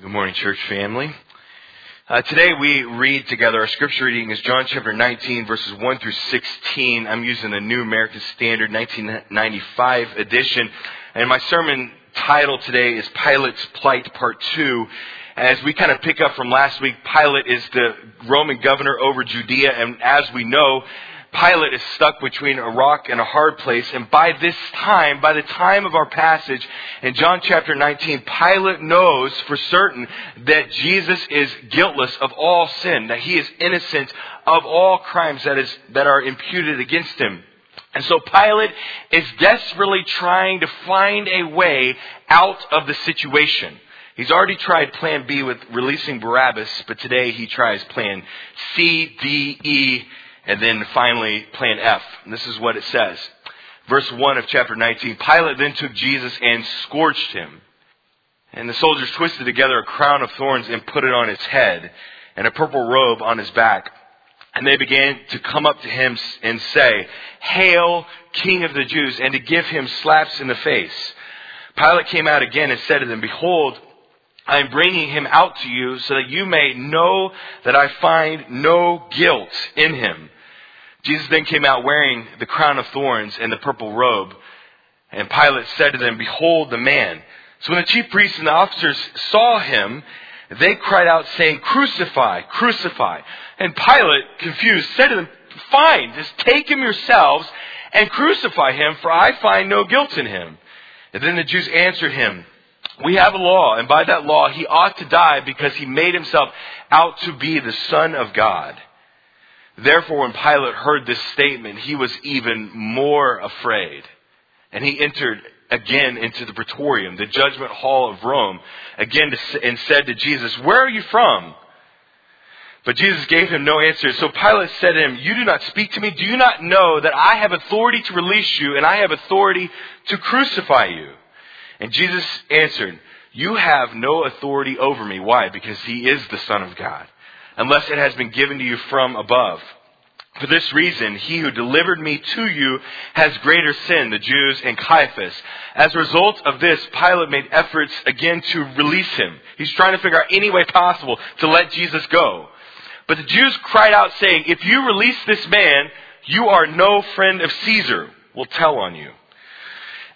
Good morning, church family. Uh, today we read together. Our scripture reading is John chapter 19, verses 1 through 16. I'm using the New American Standard 1995 edition. And my sermon title today is Pilate's Plight Part 2. As we kind of pick up from last week, Pilate is the Roman governor over Judea. And as we know, Pilate is stuck between a rock and a hard place. And by this time, by the time of our passage in John chapter 19, Pilate knows for certain that Jesus is guiltless of all sin, that he is innocent of all crimes that, is, that are imputed against him. And so Pilate is desperately trying to find a way out of the situation. He's already tried plan B with releasing Barabbas, but today he tries plan C, D, E, and then finally, plan F. And this is what it says. Verse 1 of chapter 19 Pilate then took Jesus and scourged him. And the soldiers twisted together a crown of thorns and put it on his head, and a purple robe on his back. And they began to come up to him and say, Hail, King of the Jews, and to give him slaps in the face. Pilate came out again and said to them, Behold, I am bringing him out to you so that you may know that I find no guilt in him. Jesus then came out wearing the crown of thorns and the purple robe. And Pilate said to them, Behold the man. So when the chief priests and the officers saw him, they cried out saying, Crucify, crucify. And Pilate, confused, said to them, Fine, just take him yourselves and crucify him, for I find no guilt in him. And then the Jews answered him, We have a law, and by that law he ought to die because he made himself out to be the Son of God. Therefore, when Pilate heard this statement, he was even more afraid. And he entered again into the praetorium, the judgment hall of Rome, again to, and said to Jesus, Where are you from? But Jesus gave him no answer. So Pilate said to him, You do not speak to me? Do you not know that I have authority to release you and I have authority to crucify you? And Jesus answered, You have no authority over me. Why? Because he is the Son of God unless it has been given to you from above. For this reason, he who delivered me to you has greater sin, the Jews and Caiaphas. As a result of this, Pilate made efforts again to release him. He's trying to figure out any way possible to let Jesus go. But the Jews cried out saying, if you release this man, you are no friend of Caesar. We'll tell on you.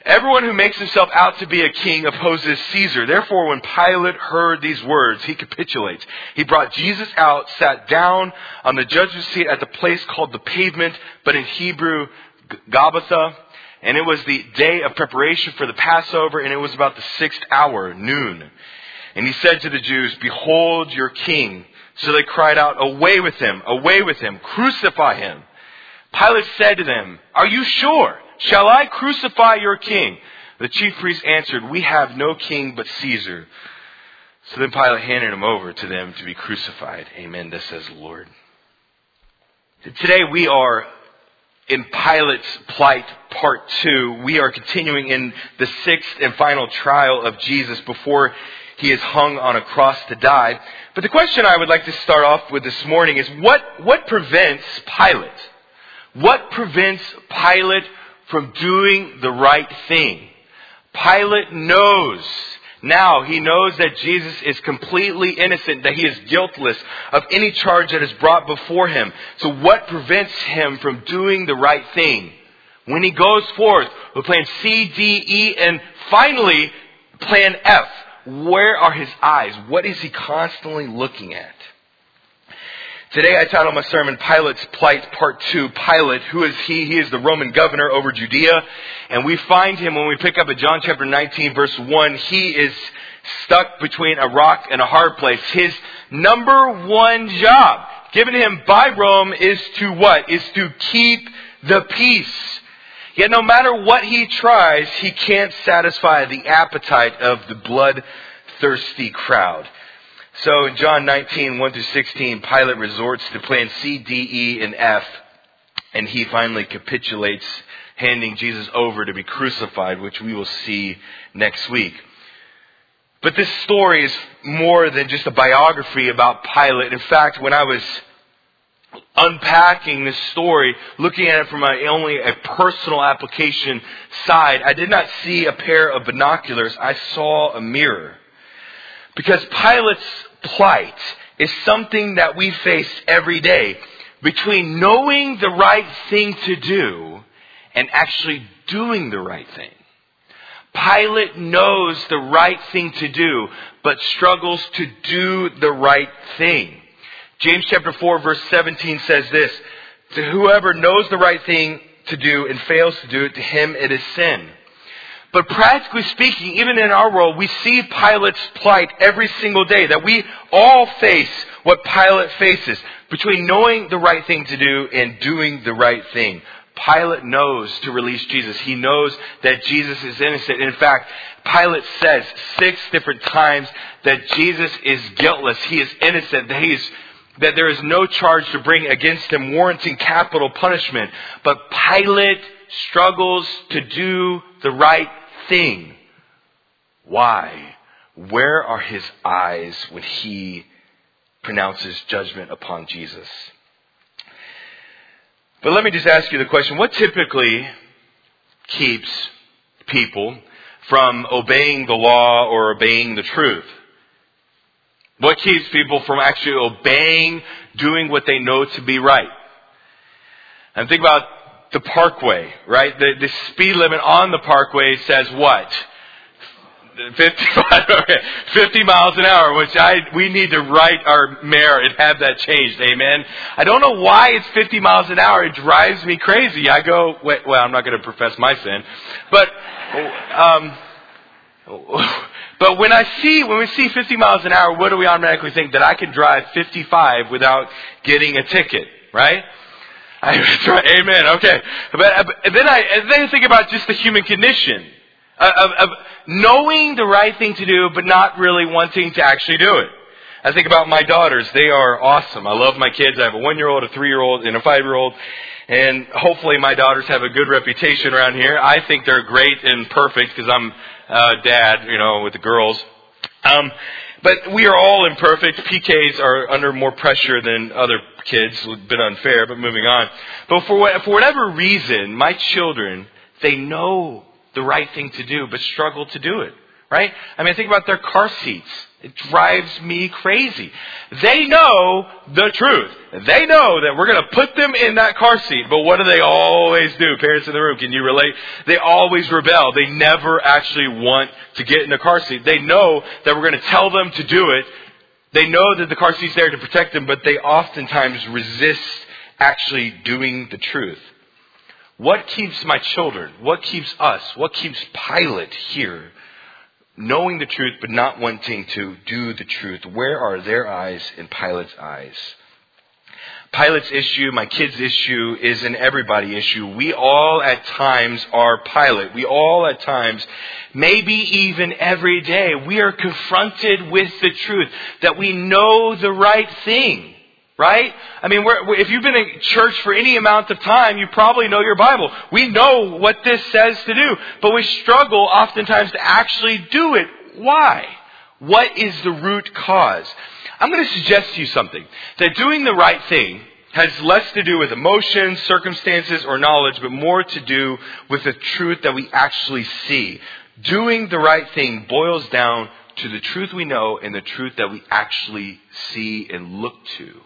Everyone who makes himself out to be a king opposes Caesar. Therefore, when Pilate heard these words, he capitulates. He brought Jesus out, sat down on the judge's seat at the place called the pavement, but in Hebrew, Gabbatha. And it was the day of preparation for the Passover, and it was about the sixth hour, noon. And he said to the Jews, Behold your king. So they cried out, Away with him, away with him, crucify him. Pilate said to them, Are you sure? Shall I crucify your king? The chief priests answered, We have no king but Caesar. So then Pilate handed him over to them to be crucified. Amen. This says the Lord. Today we are in Pilate's plight part two. We are continuing in the sixth and final trial of Jesus before he is hung on a cross to die. But the question I would like to start off with this morning is what, what prevents Pilate? What prevents Pilate from doing the right thing. Pilate knows now he knows that Jesus is completely innocent, that he is guiltless of any charge that is brought before him. So what prevents him from doing the right thing? When he goes forth with plan C, D, E, and finally plan F, where are his eyes? What is he constantly looking at? Today I titled my sermon Pilate's Plight Part 2. Pilate, who is he? He is the Roman governor over Judea. And we find him when we pick up at John chapter 19 verse 1. He is stuck between a rock and a hard place. His number one job given to him by Rome is to what? Is to keep the peace. Yet no matter what he tries, he can't satisfy the appetite of the bloodthirsty crowd. So in John 19, 1 through 16, Pilate resorts to plan C, D, E, and F, and he finally capitulates, handing Jesus over to be crucified, which we will see next week. But this story is more than just a biography about Pilate. In fact, when I was unpacking this story, looking at it from a, only a personal application side, I did not see a pair of binoculars. I saw a mirror. Because Pilate's plight is something that we face every day between knowing the right thing to do and actually doing the right thing. Pilate knows the right thing to do, but struggles to do the right thing. James chapter 4 verse 17 says this, to whoever knows the right thing to do and fails to do it, to him it is sin. But practically speaking, even in our world, we see Pilate's plight every single day, that we all face what Pilate faces between knowing the right thing to do and doing the right thing. Pilate knows to release Jesus. He knows that Jesus is innocent. In fact, Pilate says six different times that Jesus is guiltless. He is innocent. That he is that there is no charge to bring against him warranting capital punishment. But Pilate struggles to do the right thing. Why? Where are his eyes when he pronounces judgment upon Jesus? But let me just ask you the question what typically keeps people from obeying the law or obeying the truth? What keeps people from actually obeying, doing what they know to be right? And think about the parkway, right? The, the speed limit on the parkway says what? 55, okay, 50 miles an hour, which I, we need to write our mayor and have that changed. Amen. I don't know why it's 50 miles an hour. It drives me crazy. I go, wait, well, I'm not going to profess my sin, but, um, but when I see, when we see 50 miles an hour, what do we automatically think? That I can drive 55 without getting a ticket, right? I, amen. Okay. But, but then I, then think about just the human condition of, of knowing the right thing to do, but not really wanting to actually do it. I think about my daughters. They are awesome. I love my kids. I have a one year old, a three year old, and a five year old. And hopefully my daughters have a good reputation around here. I think they're great and perfect because I'm uh, dad, you know, with the girls. Um, but we are all imperfect. PKs are under more pressure than other kids. A bit unfair, but moving on. But for, what, for whatever reason, my children, they know the right thing to do, but struggle to do it. Right? I mean, think about their car seats. It drives me crazy. They know the truth. They know that we're going to put them in that car seat, but what do they always do? Parents in the room, can you relate? They always rebel. They never actually want to get in the car seat. They know that we're going to tell them to do it. They know that the car seat's there to protect them, but they oftentimes resist actually doing the truth. What keeps my children? What keeps us? What keeps Pilate here? Knowing the truth but not wanting to do the truth. Where are their eyes in Pilate's eyes? Pilate's issue, my kid's issue, is an everybody issue. We all at times are Pilate. We all at times, maybe even every day, we are confronted with the truth that we know the right thing. Right? I mean, if you've been in church for any amount of time, you probably know your Bible. We know what this says to do, but we struggle oftentimes to actually do it. Why? What is the root cause? I'm going to suggest to you something. That doing the right thing has less to do with emotions, circumstances, or knowledge, but more to do with the truth that we actually see. Doing the right thing boils down to the truth we know and the truth that we actually see and look to.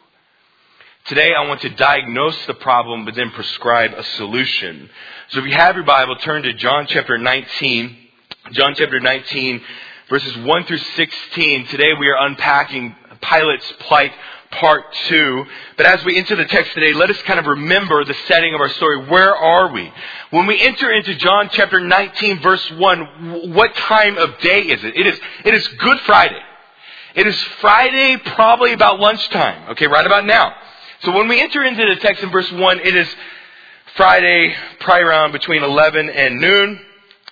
Today I want to diagnose the problem but then prescribe a solution. So if you have your Bible, turn to John chapter 19. John chapter 19 verses 1 through 16. Today we are unpacking Pilate's plight part 2. But as we enter the text today, let us kind of remember the setting of our story. Where are we? When we enter into John chapter 19 verse 1, what time of day is it? It is, it is Good Friday. It is Friday, probably about lunchtime. Okay, right about now. So when we enter into the text in verse 1, it is Friday, probably around between 11 and noon.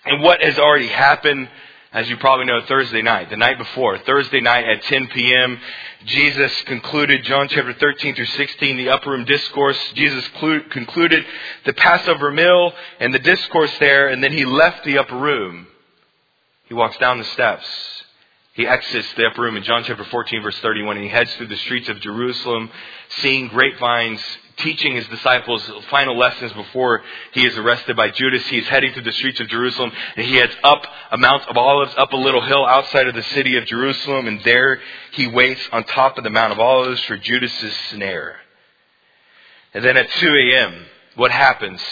And what has already happened, as you probably know, Thursday night, the night before, Thursday night at 10 p.m., Jesus concluded John chapter 13 through 16, the upper room discourse. Jesus concluded the Passover meal and the discourse there, and then he left the upper room. He walks down the steps he exits the upper room in John chapter 14 verse 31 and he heads through the streets of Jerusalem seeing grapevines teaching his disciples final lessons before he is arrested by Judas. He's heading through the streets of Jerusalem and he heads up a Mount of Olives, up a little hill outside of the city of Jerusalem, and there he waits on top of the Mount of Olives for Judas's snare. And then at 2 a.m., what happens?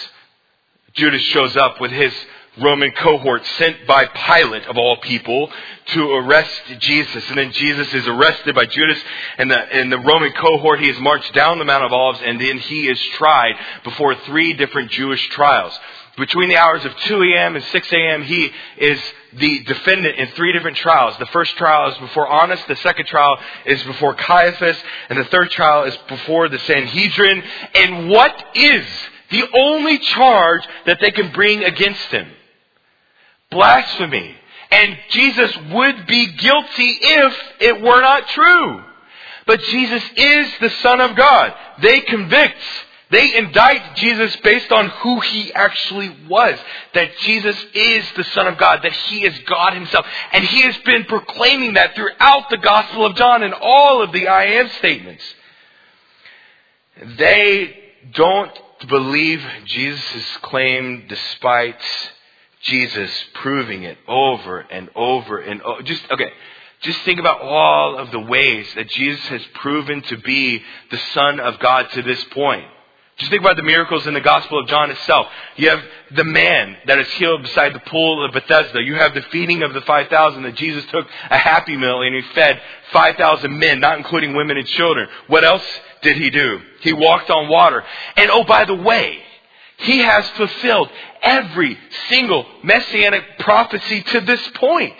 Judas shows up with his Roman cohort sent by Pilate of all people to arrest Jesus. And then Jesus is arrested by Judas and the, and the Roman cohort. He is marched down the Mount of Olives and then he is tried before three different Jewish trials. Between the hours of 2 a.m. and 6 a.m., he is the defendant in three different trials. The first trial is before Annas, the second trial is before Caiaphas, and the third trial is before the Sanhedrin. And what is the only charge that they can bring against him? Blasphemy. And Jesus would be guilty if it were not true. But Jesus is the Son of God. They convict. They indict Jesus based on who he actually was. That Jesus is the Son of God. That he is God himself. And he has been proclaiming that throughout the Gospel of John and all of the I am statements. They don't believe Jesus' claim despite Jesus proving it over and over and over. Just, okay, just think about all of the ways that Jesus has proven to be the Son of God to this point. Just think about the miracles in the Gospel of John itself. You have the man that is healed beside the pool of Bethesda. You have the feeding of the 5,000 that Jesus took a happy meal and he fed 5,000 men, not including women and children. What else did he do? He walked on water. And oh, by the way, he has fulfilled every single messianic prophecy to this point.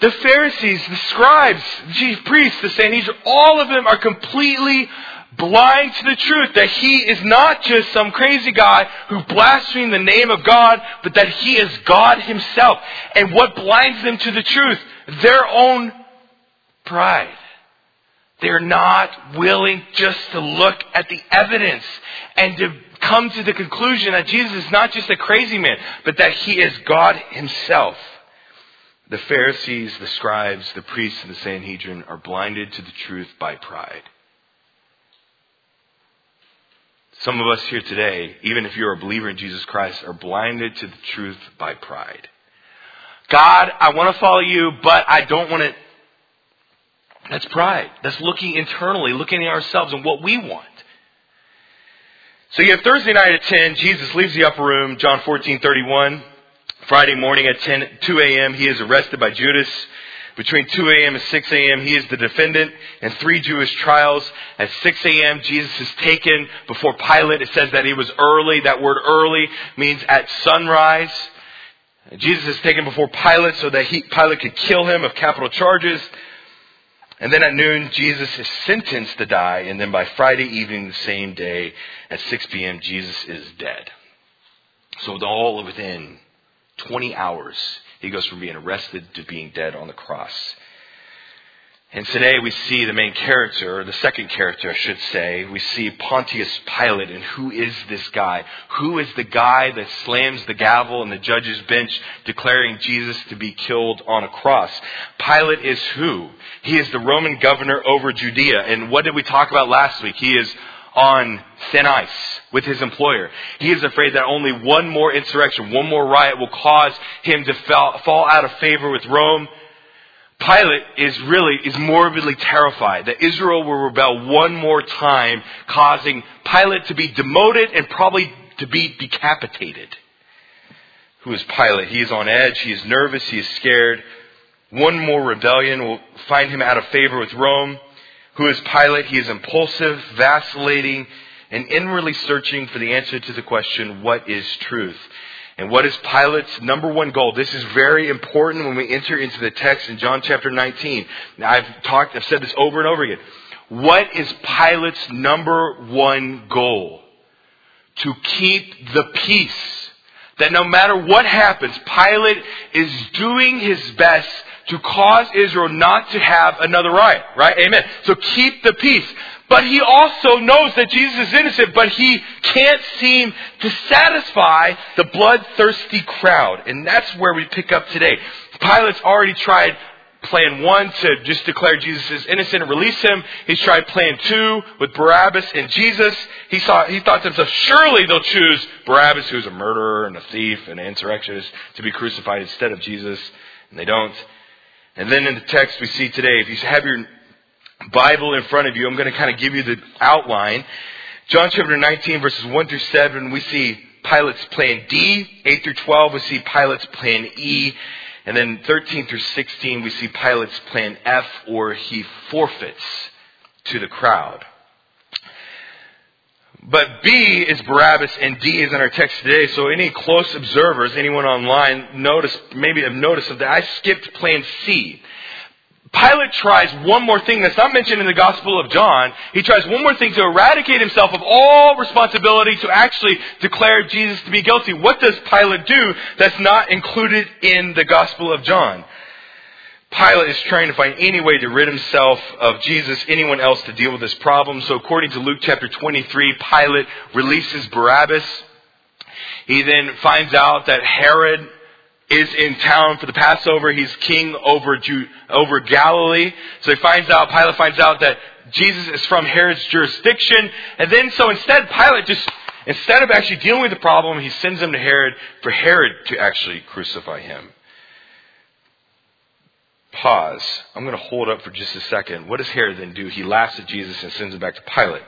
The Pharisees, the scribes, the chief priests, the Sanhedrin, all of them are completely blind to the truth that he is not just some crazy guy who blasphemed the name of God, but that he is God himself. And what blinds them to the truth? Their own pride. They're not willing just to look at the evidence and to come to the conclusion that Jesus is not just a crazy man, but that he is God himself. The Pharisees, the scribes, the priests, and the Sanhedrin are blinded to the truth by pride. Some of us here today, even if you're a believer in Jesus Christ, are blinded to the truth by pride. God, I want to follow you, but I don't want to. That's pride. That's looking internally, looking at ourselves and what we want. So you have Thursday night at 10, Jesus leaves the upper room, John 14, 31. Friday morning at 10, 2 a.m., he is arrested by Judas. Between 2 a.m. and 6 a.m., he is the defendant in three Jewish trials. At 6 a.m., Jesus is taken before Pilate. It says that he was early. That word early means at sunrise. Jesus is taken before Pilate so that he, Pilate could kill him of capital charges. And then at noon, Jesus is sentenced to die, and then by Friday evening, the same day, at 6 p.m., Jesus is dead. So all within 20 hours, he goes from being arrested to being dead on the cross. And today we see the main character, or the second character, I should say. We see Pontius Pilate, and who is this guy? Who is the guy that slams the gavel in the judge's bench declaring Jesus to be killed on a cross? Pilate is who? He is the Roman governor over Judea. And what did we talk about last week? He is on thin ice with his employer. He is afraid that only one more insurrection, one more riot will cause him to fall out of favor with Rome Pilate is really, is morbidly terrified that Israel will rebel one more time, causing Pilate to be demoted and probably to be decapitated. Who is Pilate? He is on edge. He is nervous. He is scared. One more rebellion will find him out of favor with Rome. Who is Pilate? He is impulsive, vacillating, and inwardly searching for the answer to the question, what is truth? And what is Pilate's number one goal? This is very important when we enter into the text in John chapter 19. Now, I've talked, I've said this over and over again. What is Pilate's number one goal? To keep the peace. That no matter what happens, Pilate is doing his best to cause Israel not to have another riot, right? Amen. So keep the peace. But he also knows that Jesus is innocent, but he can't seem to satisfy the bloodthirsty crowd. And that's where we pick up today. Pilate's already tried plan one to just declare Jesus is innocent and release him. He's tried plan two with Barabbas and Jesus. He saw, he thought to himself, surely they'll choose Barabbas, who's a murderer and a thief and an insurrectionist, to be crucified instead of Jesus. And they don't. And then in the text we see today, if you have your Bible in front of you, I'm going to kind of give you the outline. John chapter 19 verses 1 through 7, we see Pilate's plan D. 8 through 12, we see Pilate's plan E. And then 13 through 16, we see Pilate's plan F, or he forfeits to the crowd. But B is Barabbas and D is in our text today. So any close observers, anyone online, notice, maybe have noticed that I skipped plan C. Pilate tries one more thing that's not mentioned in the Gospel of John. He tries one more thing to eradicate himself of all responsibility to actually declare Jesus to be guilty. What does Pilate do that's not included in the Gospel of John? Pilate is trying to find any way to rid himself of Jesus, anyone else to deal with this problem. So according to Luke chapter 23, Pilate releases Barabbas. He then finds out that Herod is in town for the Passover. He's king over over Galilee. So he finds out, Pilate finds out that Jesus is from Herod's jurisdiction. And then, so instead, Pilate just, instead of actually dealing with the problem, he sends him to Herod for Herod to actually crucify him. Pause. I'm going to hold up for just a second. What does Herod then do? He laughs at Jesus and sends him back to Pilate.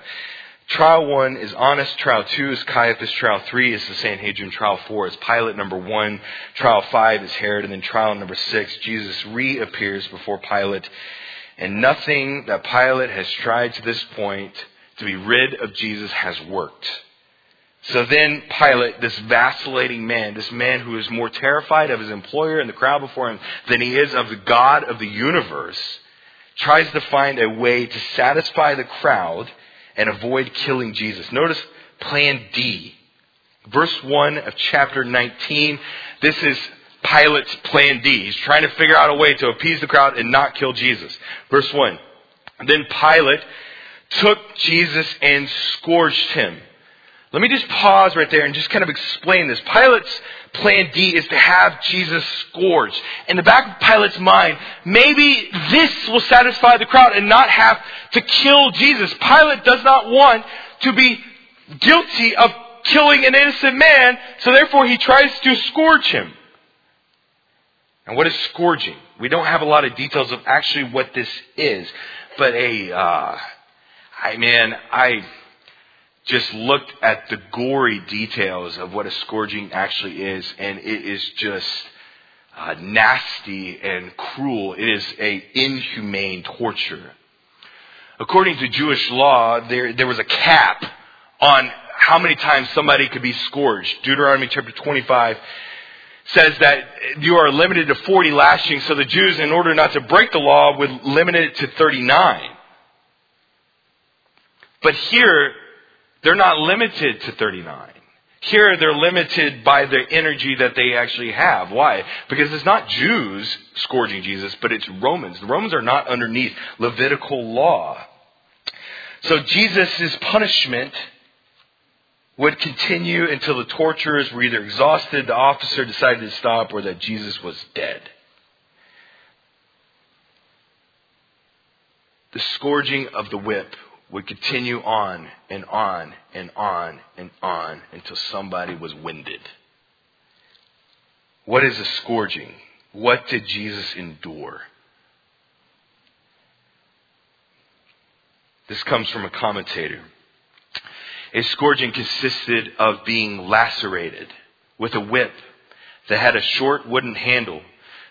Trial one is Annas. Trial two is Caiaphas. Trial three is the Sanhedrin. Trial four is Pilate. Number one. Trial five is Herod. And then trial number six, Jesus reappears before Pilate. And nothing that Pilate has tried to this point to be rid of Jesus has worked. So then Pilate, this vacillating man, this man who is more terrified of his employer and the crowd before him than he is of the God of the universe, tries to find a way to satisfy the crowd and avoid killing Jesus. Notice plan D. Verse 1 of chapter 19. This is Pilate's plan D. He's trying to figure out a way to appease the crowd and not kill Jesus. Verse 1. Then Pilate took Jesus and scourged him. Let me just pause right there and just kind of explain this. Pilate's plan D is to have Jesus scourged. In the back of Pilate's mind, maybe this will satisfy the crowd and not have to kill Jesus. Pilate does not want to be guilty of killing an innocent man, so therefore he tries to scourge him. And what is scourging? We don't have a lot of details of actually what this is, but a, uh, I mean, I, just looked at the gory details of what a scourging actually is, and it is just uh, nasty and cruel. It is a inhumane torture. According to Jewish law, there, there was a cap on how many times somebody could be scourged. Deuteronomy chapter 25 says that you are limited to 40 lashings, so the Jews, in order not to break the law, would limit it to 39. But here, they're not limited to 39. Here they're limited by the energy that they actually have. Why? Because it's not Jews scourging Jesus, but it's Romans. The Romans are not underneath Levitical law. So Jesus' punishment would continue until the torturers were either exhausted, the officer decided to stop, or that Jesus was dead. The scourging of the whip would continue on and on and on and on until somebody was winded. What is a scourging? What did Jesus endure? This comes from a commentator. A scourging consisted of being lacerated with a whip that had a short wooden handle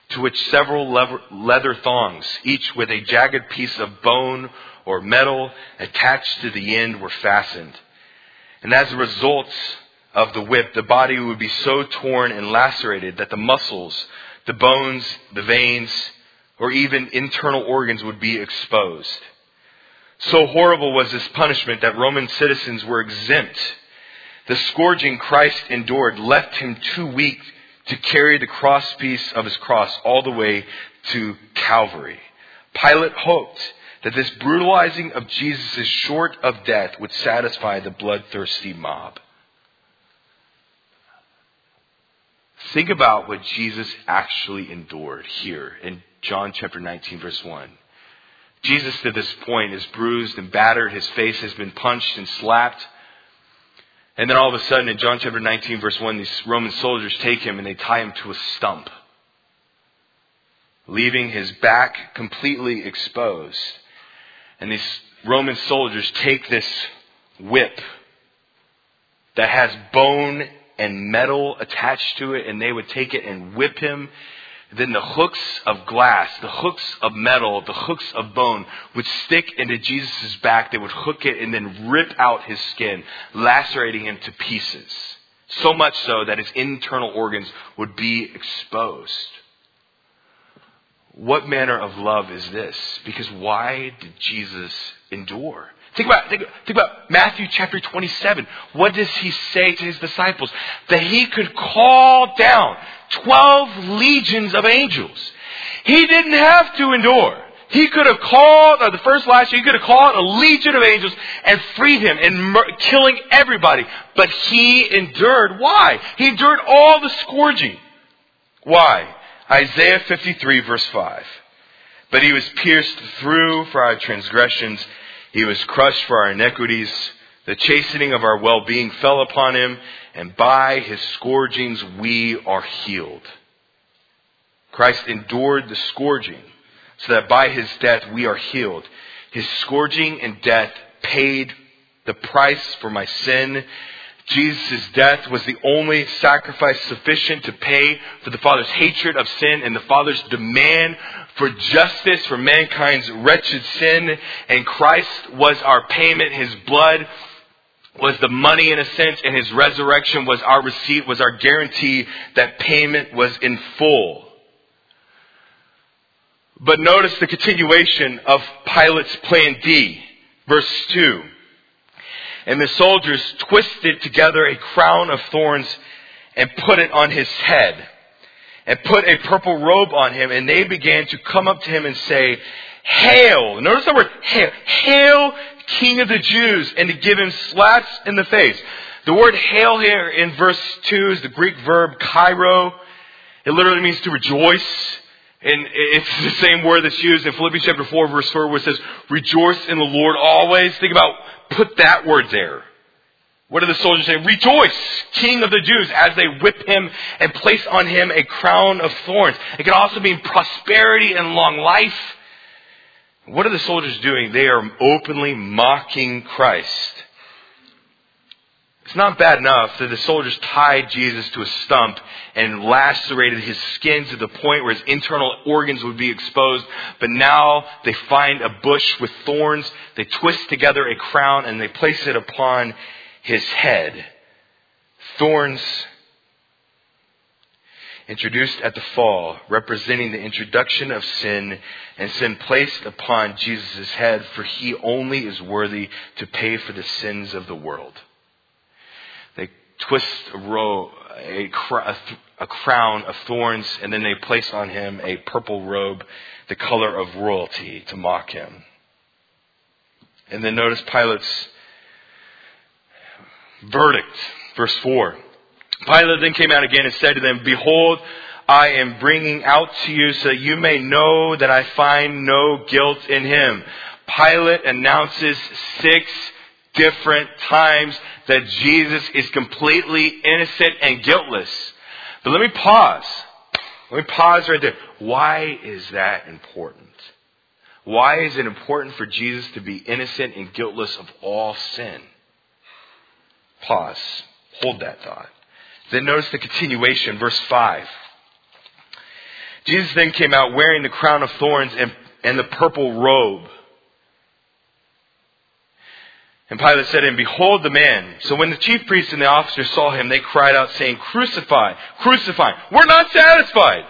to which several leather thongs, each with a jagged piece of bone or metal attached to the end were fastened. And as a result of the whip, the body would be so torn and lacerated that the muscles, the bones, the veins, or even internal organs would be exposed. So horrible was this punishment that Roman citizens were exempt. The scourging Christ endured left him too weak to carry the crosspiece of his cross all the way to Calvary. Pilate hoped that this brutalizing of Jesus short of death would satisfy the bloodthirsty mob. Think about what Jesus actually endured here in John chapter 19, verse 1. Jesus, to this point, is bruised and battered. His face has been punched and slapped. And then all of a sudden, in John chapter 19, verse 1, these Roman soldiers take him and they tie him to a stump, leaving his back completely exposed. And these Roman soldiers take this whip that has bone and metal attached to it, and they would take it and whip him then the hooks of glass, the hooks of metal, the hooks of bone would stick into Jesus' back. They would hook it and then rip out his skin, lacerating him to pieces. So much so that his internal organs would be exposed. What manner of love is this? Because why did Jesus endure? Think about, think, think, about Matthew chapter 27. What does he say to his disciples? That he could call down 12 legions of angels. He didn't have to endure. He could have called, or the first last year, he could have called a legion of angels and freed him and mur- killing everybody. But he endured. Why? He endured all the scourging. Why? Isaiah 53 verse 5. But he was pierced through for our transgressions. He was crushed for our iniquities. The chastening of our well-being fell upon him, and by his scourgings we are healed. Christ endured the scourging so that by his death we are healed. His scourging and death paid the price for my sin. Jesus' death was the only sacrifice sufficient to pay for the Father's hatred of sin and the Father's demand for justice for mankind's wretched sin. And Christ was our payment. His blood was the money in a sense, and his resurrection was our receipt, was our guarantee that payment was in full. But notice the continuation of Pilate's plan D, verse 2. And the soldiers twisted together a crown of thorns and put it on his head, and put a purple robe on him, and they began to come up to him and say, Hail! Notice the word hail. Hail, King of the Jews, and to give him slaps in the face. The word hail here in verse 2 is the Greek verb kairo. It literally means to rejoice. And it's the same word that's used in Philippians chapter 4 verse 4 where it says, rejoice in the Lord always. Think about, put that word there. What do the soldiers say? Rejoice, King of the Jews, as they whip him and place on him a crown of thorns. It can also mean prosperity and long life. What are the soldiers doing? They are openly mocking Christ. It's not bad enough that the soldiers tied Jesus to a stump and lacerated his skin to the point where his internal organs would be exposed, but now they find a bush with thorns, they twist together a crown, and they place it upon his head. Thorns introduced at the fall, representing the introduction of sin and sin placed upon Jesus' head, for he only is worthy to pay for the sins of the world. Twist a, row, a, a crown of thorns, and then they place on him a purple robe, the color of royalty, to mock him. And then notice Pilate's verdict, verse 4. Pilate then came out again and said to them, Behold, I am bringing out to you so that you may know that I find no guilt in him. Pilate announces six different times that Jesus is completely innocent and guiltless. But let me pause. Let me pause right there. Why is that important? Why is it important for Jesus to be innocent and guiltless of all sin? Pause. Hold that thought. Then notice the continuation, verse 5. Jesus then came out wearing the crown of thorns and, and the purple robe. And Pilate said to him, Behold the man. So when the chief priests and the officers saw him, they cried out, saying, Crucify, crucify. We're not satisfied.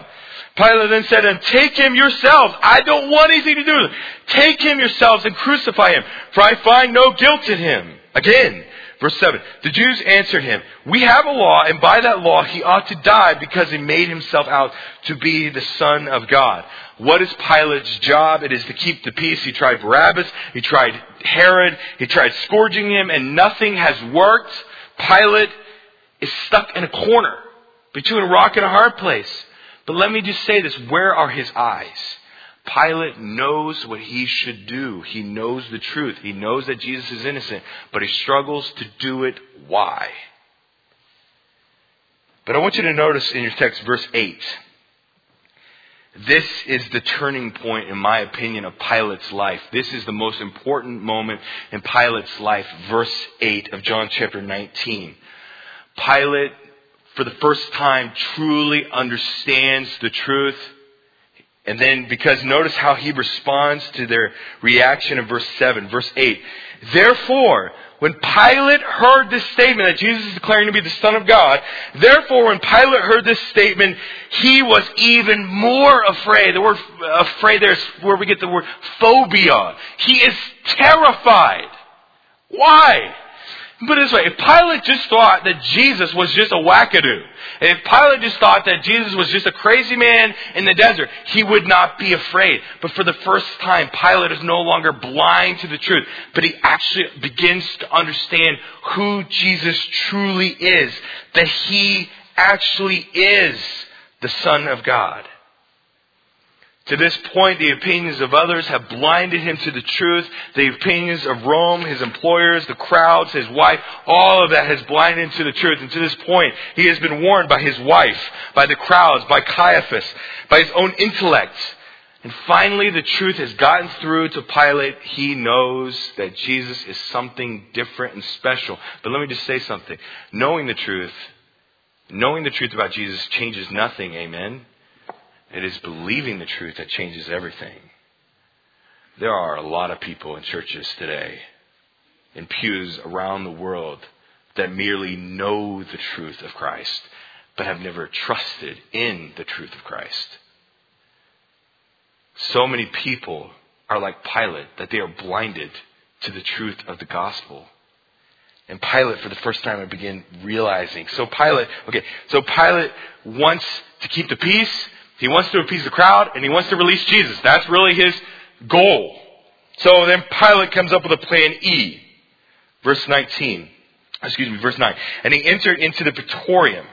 Pilate then said to them, Take him yourselves. I don't want anything to do with him. Take him yourselves and crucify him, for I find no guilt in him. Again, Verse 7. The Jews answered him, We have a law, and by that law he ought to die because he made himself out to be the Son of God. What is Pilate's job? It is to keep the peace. He tried Barabbas, he tried Herod, he tried scourging him, and nothing has worked. Pilate is stuck in a corner between a rock and a hard place. But let me just say this where are his eyes? Pilate knows what he should do. He knows the truth. He knows that Jesus is innocent, but he struggles to do it. Why? But I want you to notice in your text, verse 8. This is the turning point, in my opinion, of Pilate's life. This is the most important moment in Pilate's life, verse 8 of John chapter 19. Pilate, for the first time, truly understands the truth. And then, because notice how he responds to their reaction in verse 7, verse 8. Therefore, when Pilate heard this statement that Jesus is declaring to be the Son of God, therefore when Pilate heard this statement, he was even more afraid. The word afraid there is where we get the word phobia. He is terrified. Why? Put it this way, if Pilate just thought that Jesus was just a wackadoo, and if Pilate just thought that Jesus was just a crazy man in the desert, he would not be afraid. But for the first time, Pilate is no longer blind to the truth, but he actually begins to understand who Jesus truly is, that he actually is the Son of God. To this point, the opinions of others have blinded him to the truth. The opinions of Rome, his employers, the crowds, his wife, all of that has blinded him to the truth. And to this point, he has been warned by his wife, by the crowds, by Caiaphas, by his own intellect. And finally, the truth has gotten through to Pilate. He knows that Jesus is something different and special. But let me just say something. Knowing the truth, knowing the truth about Jesus changes nothing. Amen. It is believing the truth that changes everything. There are a lot of people in churches today, in pews around the world, that merely know the truth of Christ, but have never trusted in the truth of Christ. So many people are like Pilate, that they are blinded to the truth of the gospel. And Pilate, for the first time, I begin realizing. So Pilate, okay, so Pilate wants to keep the peace, he wants to appease the crowd and he wants to release Jesus. That's really his goal. So then Pilate comes up with a plan E. Verse 19. Excuse me, verse 9. And he entered into the praetorium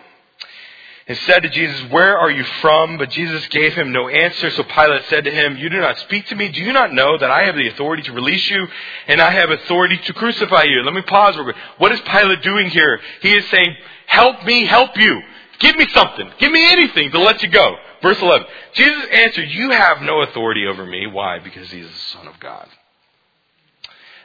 and said to Jesus, Where are you from? But Jesus gave him no answer. So Pilate said to him, You do not speak to me. Do you not know that I have the authority to release you and I have authority to crucify you? Let me pause real quick. What is Pilate doing here? He is saying, Help me, help you. Give me something. Give me anything to let you go. Verse 11. Jesus answered, You have no authority over me. Why? Because he is the Son of God.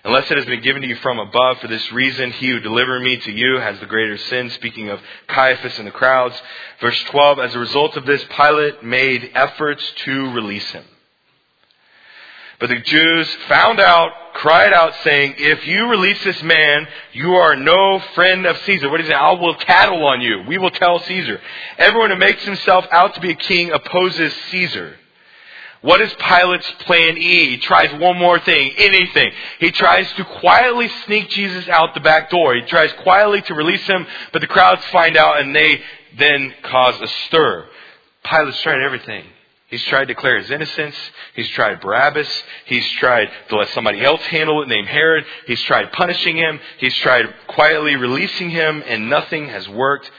Unless it has been given to you from above, for this reason, he who delivered me to you has the greater sin. Speaking of Caiaphas and the crowds. Verse 12. As a result of this, Pilate made efforts to release him. But the Jews found out, cried out, saying, If you release this man, you are no friend of Caesar. What is it? I will tattle on you. We will tell Caesar. Everyone who makes himself out to be a king opposes Caesar. What is Pilate's plan E? He tries one more thing, anything. He tries to quietly sneak Jesus out the back door. He tries quietly to release him, but the crowds find out and they then cause a stir. Pilate's tried everything. He's tried to declare his innocence. He's tried Barabbas. He's tried to let somebody else handle it named Herod. He's tried punishing him. He's tried quietly releasing him, and nothing has worked.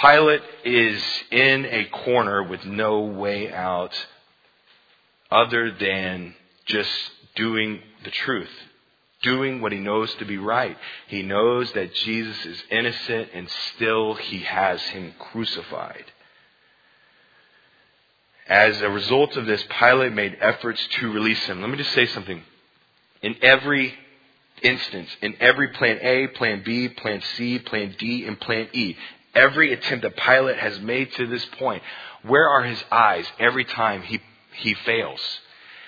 Pilate is in a corner with no way out other than just doing the truth, doing what he knows to be right. He knows that Jesus is innocent, and still he has him crucified. As a result of this, Pilate made efforts to release him. Let me just say something. In every instance, in every plan A, plan B, plan C, plan D, and plan E, every attempt that Pilate has made to this point, where are his eyes every time he, he fails?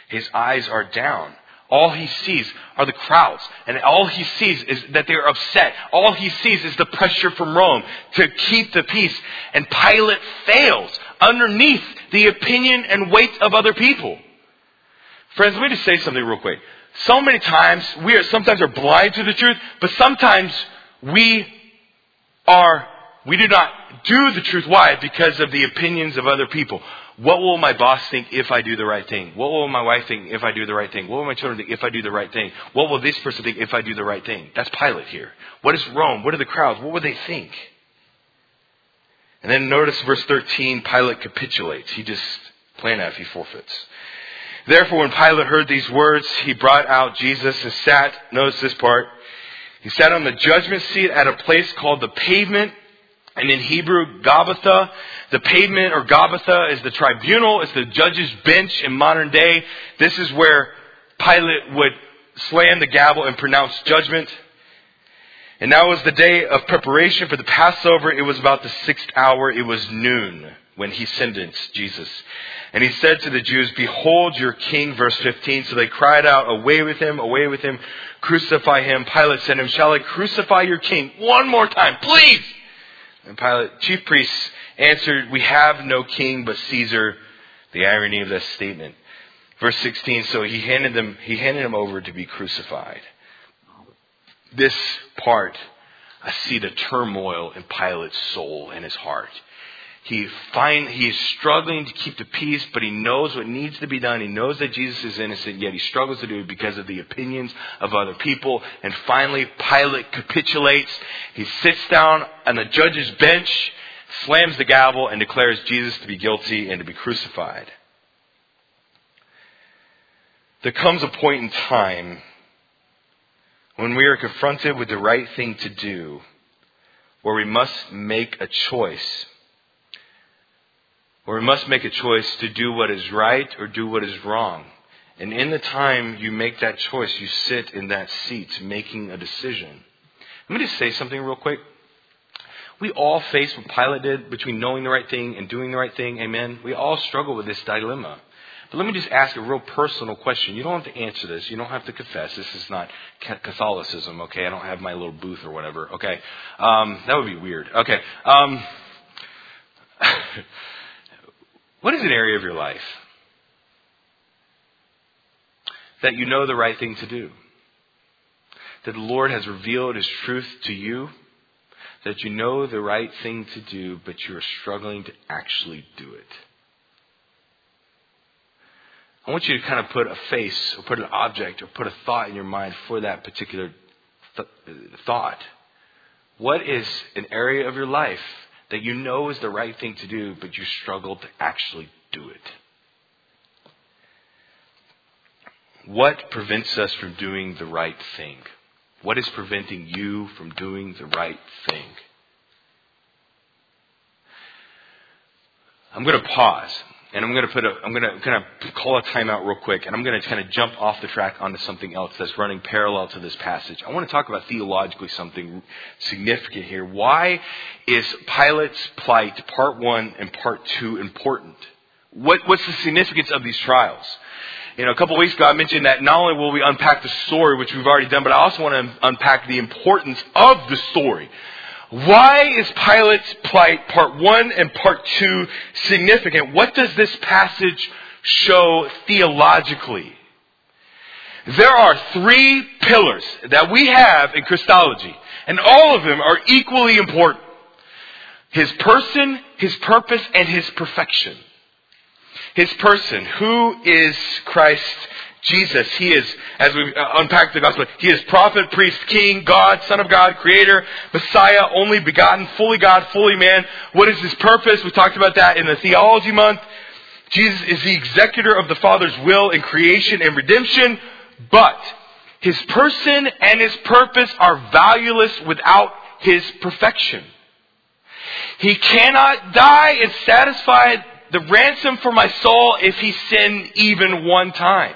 His eyes are down. All he sees are the crowds. And all he sees is that they're upset. All he sees is the pressure from Rome to keep the peace. And Pilate fails underneath the opinion and weight of other people. Friends, let me just say something real quick. So many times we are sometimes are blind to the truth, but sometimes we are we do not do the truth. Why? Because of the opinions of other people. What will my boss think if I do the right thing? What will my wife think if I do the right thing? What will my children think if I do the right thing? What will this person think if I do the right thing? That's Pilate here. What is Rome? What are the crowds? What would they think? And then notice verse 13, Pilate capitulates. He just, plain F, he forfeits. Therefore, when Pilate heard these words, he brought out Jesus and sat, notice this part, he sat on the judgment seat at a place called the pavement, and in Hebrew, Gabbatha. The pavement or Gabbatha is the tribunal, it's the judge's bench in modern day. This is where Pilate would slam the gavel and pronounce judgment. And now was the day of preparation for the Passover. It was about the sixth hour. It was noon when he sentenced Jesus. And he said to the Jews, Behold your king, verse 15. So they cried out, Away with him, away with him, crucify him. Pilate said to him, Shall I crucify your king one more time, please? And Pilate, chief priests answered, We have no king but Caesar. The irony of that statement. Verse 16, so he handed them, he handed him over to be crucified. This part, I see the turmoil in Pilate's soul and his heart. He find he is struggling to keep the peace, but he knows what needs to be done. He knows that Jesus is innocent, yet he struggles to do it because of the opinions of other people. And finally, Pilate capitulates. He sits down on the judge's bench, slams the gavel, and declares Jesus to be guilty and to be crucified. There comes a point in time when we are confronted with the right thing to do, where we must make a choice where we must make a choice to do what is right or do what is wrong. And in the time you make that choice, you sit in that seat making a decision. Let me just say something real quick. We all face what Pilate did between knowing the right thing and doing the right thing. Amen. We all struggle with this dilemma. But let me just ask a real personal question. You don't have to answer this. You don't have to confess. This is not Catholicism, okay? I don't have my little booth or whatever, okay? Um, that would be weird. Okay. Um, What is an area of your life that you know the right thing to do? That the Lord has revealed His truth to you? That you know the right thing to do, but you are struggling to actually do it? I want you to kind of put a face or put an object or put a thought in your mind for that particular th- thought. What is an area of your life that you know is the right thing to do, but you struggle to actually do it? What prevents us from doing the right thing? What is preventing you from doing the right thing? I'm going to pause and I'm going to put a, I'm going to kind of call a timeout real quick, and I'm going to kind of jump off the track onto something else that's running parallel to this passage. I want to talk about theologically something significant here. Why is Pilate's plight, part one and part two, important? What, what's the significance of these trials? You know, a couple of weeks ago I mentioned that not only will we unpack the story, which we've already done, but I also want to unpack the importance of the story. Why is Pilate's plight, part one and part two, significant? What does this passage show theologically? There are three pillars that we have in Christology, and all of them are equally important. His person, his purpose, and his perfection. His person. Who is Christ Jesus, He is, as we uh, unpack the gospel, He is prophet, priest, king, God, Son of God, Creator, Messiah, only begotten, fully God, fully man. What is His purpose? We talked about that in the theology month. Jesus is the executor of the Father's will in creation and redemption, but His person and His purpose are valueless without His perfection. He cannot die and satisfy the ransom for my soul if he sinned even one time.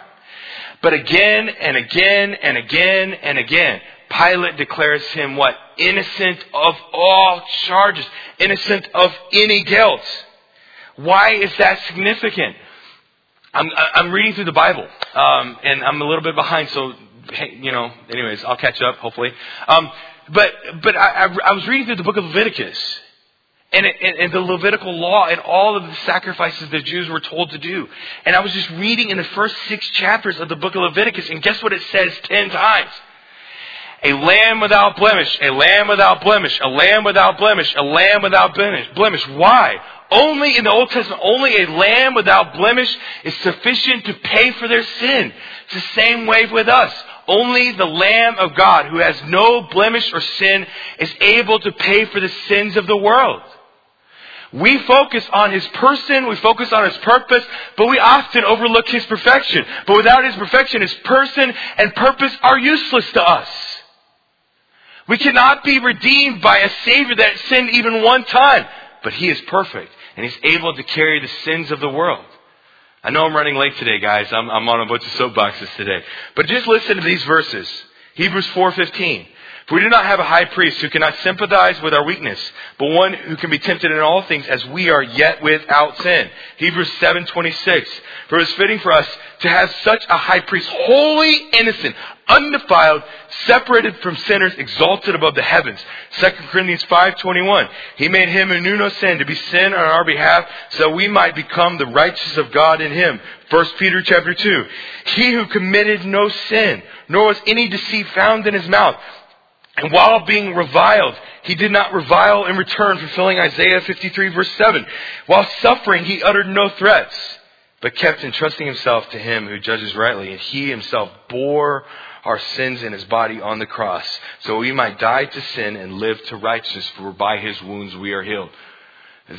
But again and again and again and again, Pilate declares him what? Innocent of all charges. Innocent of any guilt. Why is that significant? I'm, I'm reading through the Bible, um, and I'm a little bit behind, so, you know, anyways, I'll catch up, hopefully. Um, but, but I, I, I was reading through the book of Leviticus, and, and, the Levitical law and all of the sacrifices the Jews were told to do. And I was just reading in the first six chapters of the book of Leviticus, and guess what it says ten times? A lamb without blemish, a lamb without blemish, a lamb without blemish, a lamb without blemish. Why? Only in the Old Testament, only a lamb without blemish is sufficient to pay for their sin. It's the same way with us. Only the Lamb of God, who has no blemish or sin, is able to pay for the sins of the world. We focus on His person, we focus on His purpose, but we often overlook His perfection. But without His perfection, His person and purpose are useless to us. We cannot be redeemed by a Savior that sinned even one time, but He is perfect, and He's able to carry the sins of the world. I know I'm running late today, guys. I'm, I'm on a bunch of soapboxes today. But just listen to these verses. Hebrews 4.15. For we do not have a high priest who cannot sympathize with our weakness, but one who can be tempted in all things as we are yet without sin. Hebrews 7:26. For it is fitting for us to have such a high priest, holy, innocent, undefiled, separated from sinners, exalted above the heavens. 2 Corinthians 5:21. He made him who knew no sin to be sin on our behalf, so we might become the righteousness of God in him. 1 Peter chapter 2. He who committed no sin, nor was any deceit found in his mouth. And while being reviled, he did not revile in return, fulfilling Isaiah 53 verse 7. While suffering, he uttered no threats, but kept entrusting himself to him who judges rightly. And he himself bore our sins in his body on the cross, so we might die to sin and live to righteousness, for by his wounds we are healed.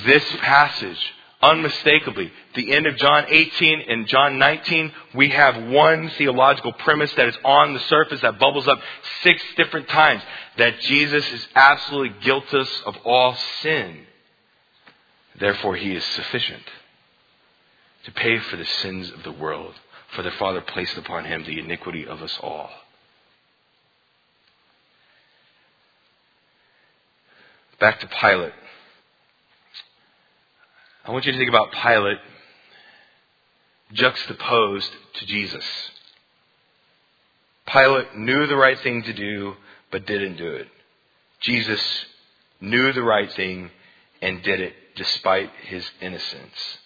This passage unmistakably. The end of John 18 and John 19, we have one theological premise that is on the surface that bubbles up six different times that Jesus is absolutely guiltless of all sin. Therefore, he is sufficient to pay for the sins of the world, for the Father placed upon him the iniquity of us all. Back to Pilate. I want you to think about Pilate juxtaposed to Jesus. Pilate knew the right thing to do, but didn't do it. Jesus knew the right thing and did it despite his innocence.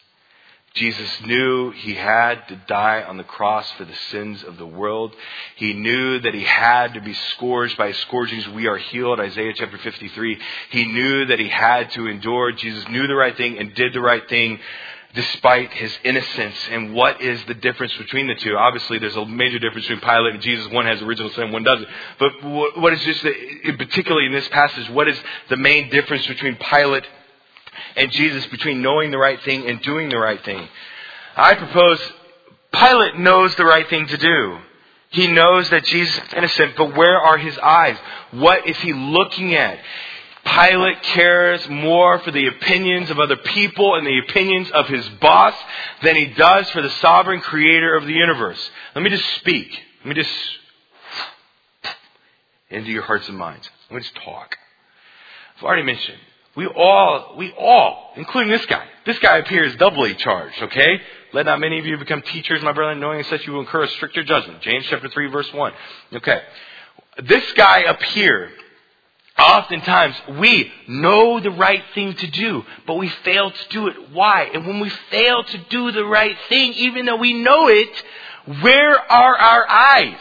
Jesus knew he had to die on the cross for the sins of the world. He knew that he had to be scourged by scourgings. We are healed, Isaiah chapter 53. He knew that he had to endure. Jesus knew the right thing and did the right thing despite his innocence. And what is the difference between the two? Obviously, there's a major difference between Pilate and Jesus. One has original sin, one doesn't. But what is just, the, particularly in this passage, what is the main difference between Pilate and Jesus between knowing the right thing and doing the right thing. I propose Pilate knows the right thing to do. He knows that Jesus is innocent, but where are his eyes? What is he looking at? Pilate cares more for the opinions of other people and the opinions of his boss than he does for the sovereign creator of the universe. Let me just speak. Let me just into your hearts and minds. Let me just talk. I've already mentioned we all, we all, including this guy, this guy appears doubly charged, okay? Let not many of you become teachers, my brother, knowing such you will incur a stricter judgment. James chapter 3 verse 1. Okay. This guy up here, oftentimes we know the right thing to do, but we fail to do it. Why? And when we fail to do the right thing, even though we know it, where are our eyes?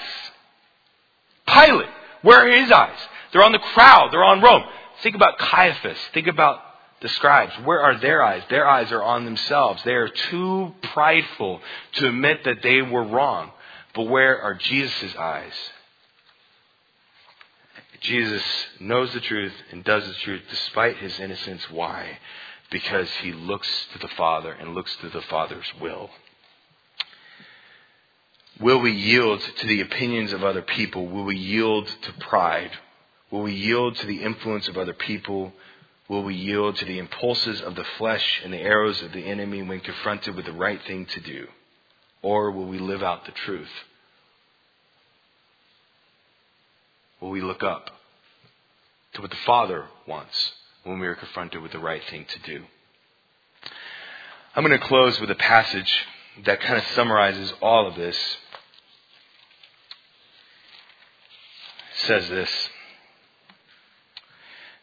Pilate, where are his eyes? They're on the crowd. They're on Rome. Think about Caiaphas. Think about the scribes. Where are their eyes? Their eyes are on themselves. They are too prideful to admit that they were wrong. But where are Jesus' eyes? Jesus knows the truth and does the truth despite his innocence. Why? Because he looks to the Father and looks to the Father's will. Will we yield to the opinions of other people? Will we yield to pride? Will we yield to the influence of other people? Will we yield to the impulses of the flesh and the arrows of the enemy when confronted with the right thing to do? Or will we live out the truth? Will we look up to what the Father wants when we are confronted with the right thing to do? I'm going to close with a passage that kind of summarizes all of this. It says this.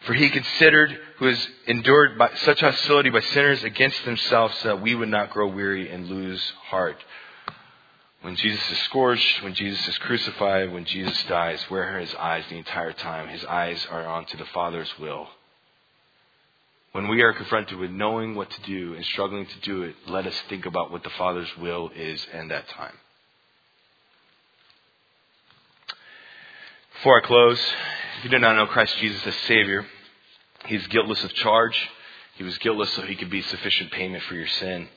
For he considered who has endured by, such hostility by sinners against themselves so that we would not grow weary and lose heart. When Jesus is scourged, when Jesus is crucified, when Jesus dies, where are his eyes the entire time? His eyes are onto the Father's will. When we are confronted with knowing what to do and struggling to do it, let us think about what the Father's will is in that time. Before I close, if you do not know Christ Jesus as Savior, He's guiltless of charge. He was guiltless so He could be sufficient payment for your sin.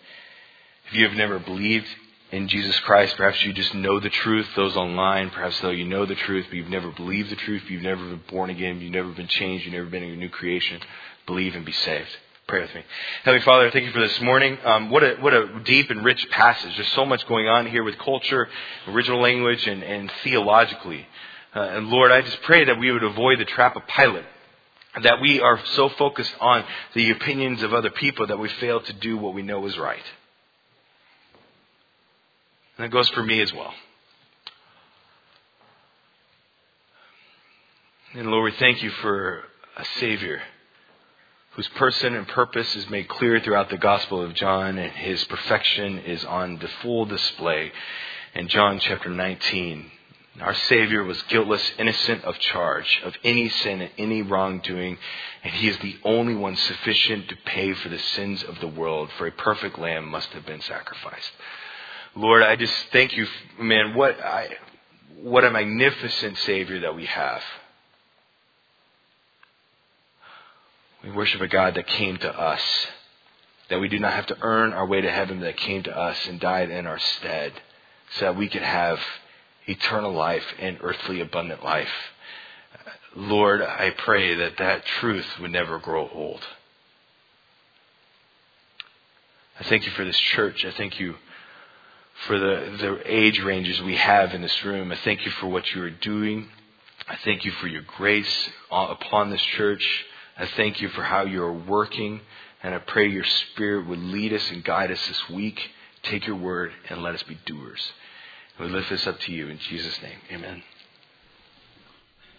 If you have never believed in Jesus Christ, perhaps you just know the truth, those online, perhaps though you know the truth, but you've never believed the truth, you've never been born again, you've never been changed, you've never been a new creation, believe and be saved. Pray with me. Heavenly Father, thank you for this morning. Um, what, a, what a deep and rich passage. There's so much going on here with culture, original language, and, and theologically. Uh, and Lord, I just pray that we would avoid the trap of Pilate. That we are so focused on the opinions of other people that we fail to do what we know is right. And that goes for me as well. And Lord, we thank you for a Savior whose person and purpose is made clear throughout the Gospel of John, and his perfection is on the full display in John chapter 19. Our Savior was guiltless, innocent of charge, of any sin and any wrongdoing, and He is the only one sufficient to pay for the sins of the world, for a perfect lamb must have been sacrificed. Lord, I just thank you, man, what, I, what a magnificent Savior that we have. We worship a God that came to us, that we do not have to earn our way to heaven, that came to us and died in our stead, so that we could have eternal life and earthly abundant life. Lord, I pray that that truth would never grow old. I thank you for this church. I thank you for the, the age ranges we have in this room. I thank you for what you are doing. I thank you for your grace upon this church. I thank you for how you are working. And I pray your spirit would lead us and guide us this week. Take your word and let us be doers. We lift this up to you in Jesus' name. Amen.